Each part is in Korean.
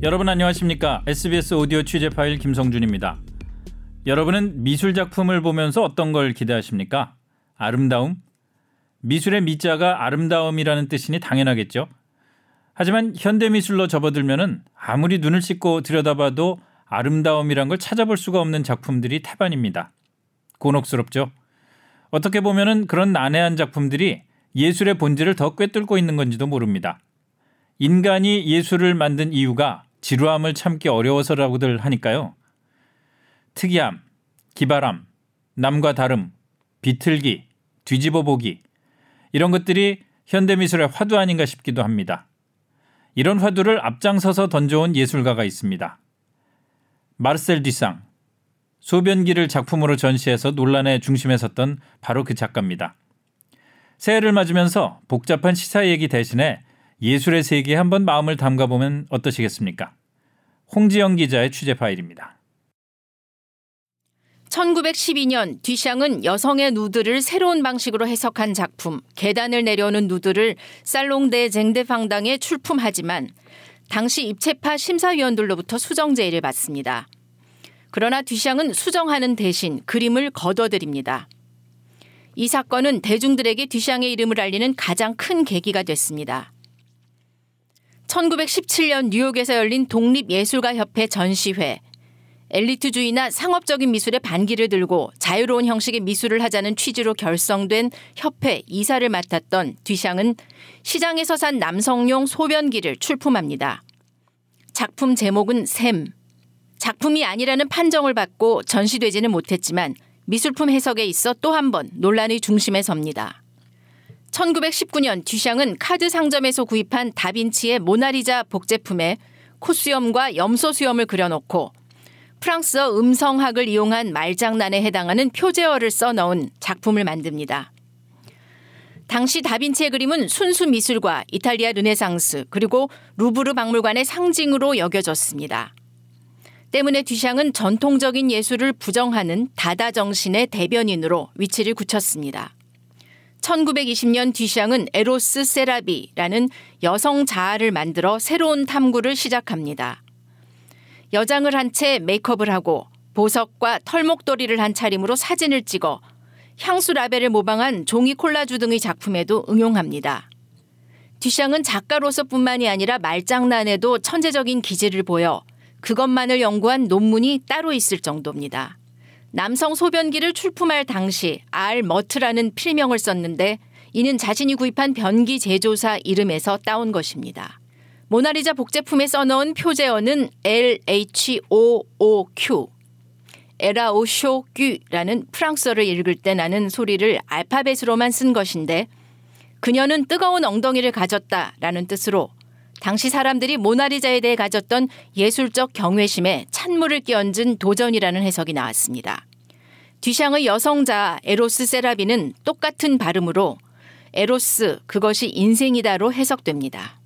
여러분 안녕하십니까? SBS 오디오 취재 파일 김성준입니다. 여러분은 미술 작품을 보면서 어떤 걸 기대하십니까? 아름다움? 미술의 미자가 아름다움이라는 뜻이니 당연하겠죠. 하지만 현대 미술로 접어들면은 아무리 눈을 씻고 들여다봐도 아름다움이란 걸 찾아볼 수가 없는 작품들이 태반입니다. 곤혹스럽죠. 어떻게 보면은 그런 난해한 작품들이 예술의 본질을 더 꿰뚫고 있는 건지도 모릅니다. 인간이 예술을 만든 이유가 지루함을 참기 어려워서라고들 하니까요. 특이함, 기발함, 남과 다름, 비틀기, 뒤집어 보기 이런 것들이 현대미술의 화두 아닌가 싶기도 합니다. 이런 화두를 앞장서서 던져온 예술가가 있습니다. 마르셀 뒤상 소변기를 작품으로 전시해서 논란의 중심에 섰던 바로 그 작가입니다. 새해를 맞으면서 복잡한 시사 얘기 대신에 예술의 세계에 한번 마음을 담가보면 어떠시겠습니까? 홍지영 기자의 취재 파일입니다. 1912년 뒤샹은 여성의 누드를 새로운 방식으로 해석한 작품 계단을 내려오는 누드를 살롱데 쟁데팡당에 출품하지만 당시 입체파 심사위원들로부터 수정 제의를 받습니다. 그러나 뒤샹은 수정하는 대신 그림을 거둬들입니다. 이 사건은 대중들에게 뒤샹의 이름을 알리는 가장 큰 계기가 됐습니다. 1917년 뉴욕에서 열린 독립예술가협회 전시회. 엘리트주의나 상업적인 미술의 반기를 들고 자유로운 형식의 미술을 하자는 취지로 결성된 협회 이사를 맡았던 뒤샹은 시장에서 산 남성용 소변기를 출품합니다. 작품 제목은 샘. 작품이 아니라는 판정을 받고 전시되지는 못했지만 미술품 해석에 있어 또 한 번 논란의 중심에 섭니다. 1919년 뒤샹은 카드 상점에서 구입한 다빈치의 모나리자 복제품에 코수염과 염소 수염을 그려놓고 프랑스어 음성학을 이용한 말장난에 해당하는 표제어를 써 넣은 작품을 만듭니다. 당시 다빈치의 그림은 순수 미술과 이탈리아 르네상스 그리고 루브르 박물관의 상징으로 여겨졌습니다. 때문에 뒤샹은 전통적인 예술을 부정하는 다다 정신의 대변인으로 위치를 굳혔습니다. 1920년 뒤샹은 에로스 세라비라는 여성 자아를 만들어 새로운 탐구를 시작합니다. 여장을 한 채 메이크업을 하고 보석과 털목도리를 한 차림으로 사진을 찍어 향수 라벨을 모방한 종이 콜라주 등의 작품에도 응용합니다. 뒤샹은 작가로서뿐만이 아니라 말장난에도 천재적인 기질을 보여 그것만을 연구한 논문이 따로 있을 정도입니다. 남성 소변기를 출품할 당시 알 머트라는 필명을 썼는데 이는 자신이 구입한 변기 제조사 이름에서 따온 것입니다. 모나리자 복제품에 써넣은 표제어는 LHOOQ, 에라오쇼규라는 프랑스어를 읽을 때 나는 소리를 알파벳으로만 쓴 것인데 그녀는 뜨거운 엉덩이를 가졌다라는 뜻으로 당시 사람들이 모나리자에 대해 가졌던 예술적 경외심에 찬물을 끼얹은 도전이라는 해석이 나왔습니다. 뒤샹의 여성 자아 에로스 세라비는 똑같은 발음으로 에로스 그것이 인생이다로 해석됩니다.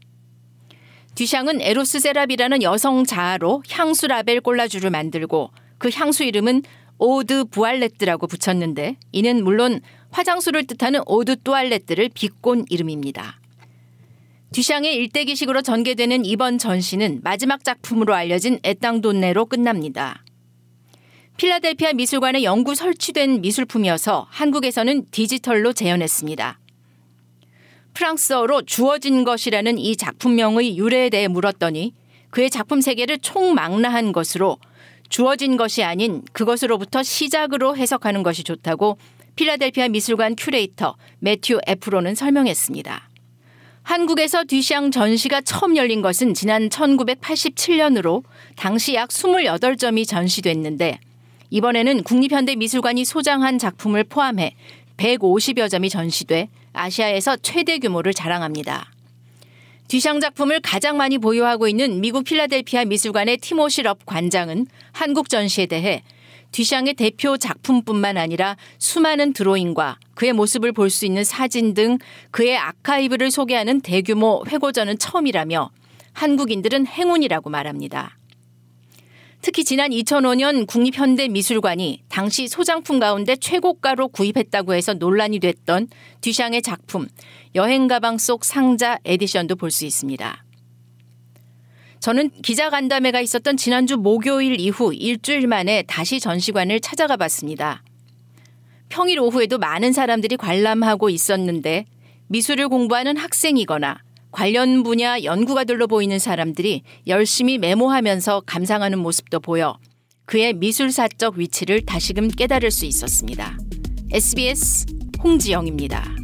뒤샹은 에로스 세라비라는 여성 자아로 향수 라벨 콜라주를 만들고 그 향수 이름은 Eau de Voilette라고 붙였는데 이는 물론 화장수를 뜻하는 Eau de Toilette를 비꼰 이름입니다. 뒤샹의 일대기식으로 전개되는 이번 전시는 마지막 작품으로 알려진 Étant donnés로 끝납니다. 필라델피아 미술관에 영구 설치된 미술품이어서 한국에서는 디지털로 재현했습니다. 프랑스어로 주어진 것이라는 이 작품명의 유래에 대해 물었더니 그의 작품 세계를 총망라한 것으로 주어진 것이 아닌 그것으로부터 시작으로 해석하는 것이 좋다고 필라델피아 미술관 큐레이터 매튜 애프론은 설명했습니다. 한국에서 뒤샹 전시가 처음 열린 것은 지난 1987년으로 당시 약 28점이 전시됐는데 이번에는 국립현대미술관이 소장한 작품을 포함해 150여 점이 전시돼 아시아에서 최대 규모를 자랑합니다. 뒤샹 작품을 가장 많이 보유하고 있는 미국 필라델피아 미술관의 티모시 럽 관장은 한국 전시에 대해 뒤샹의 대표 작품뿐만 아니라 수많은 드로잉과 그의 모습을 볼 수 있는 사진 등 그의 아카이브를 소개하는 대규모 회고전은 처음이라며 한국인들은 행운이라고 말합니다. 특히 지난 2005년 국립현대미술관이 당시 소장품 가운데 최고가로 구입했다고 해서 논란이 됐던 듀샹의 작품 여행 가방 속 상자 에디션도 볼 수 있습니다. 저는 기자 간담회가 있었던 지난주 목요일 이후 일주일 만에 다시 전시관을 찾아가 봤습니다. 평일 오후에도 많은 사람들이 관람하고 있었는데 미술을 공부하는 학생이거나 관련 분야 연구가들로 보이는 사람들이 열심히 메모하면서 감상하는 모습도 보여 그의 미술사적 위치를 다시금 깨달을 수 있었습니다. SBS 홍지영입니다.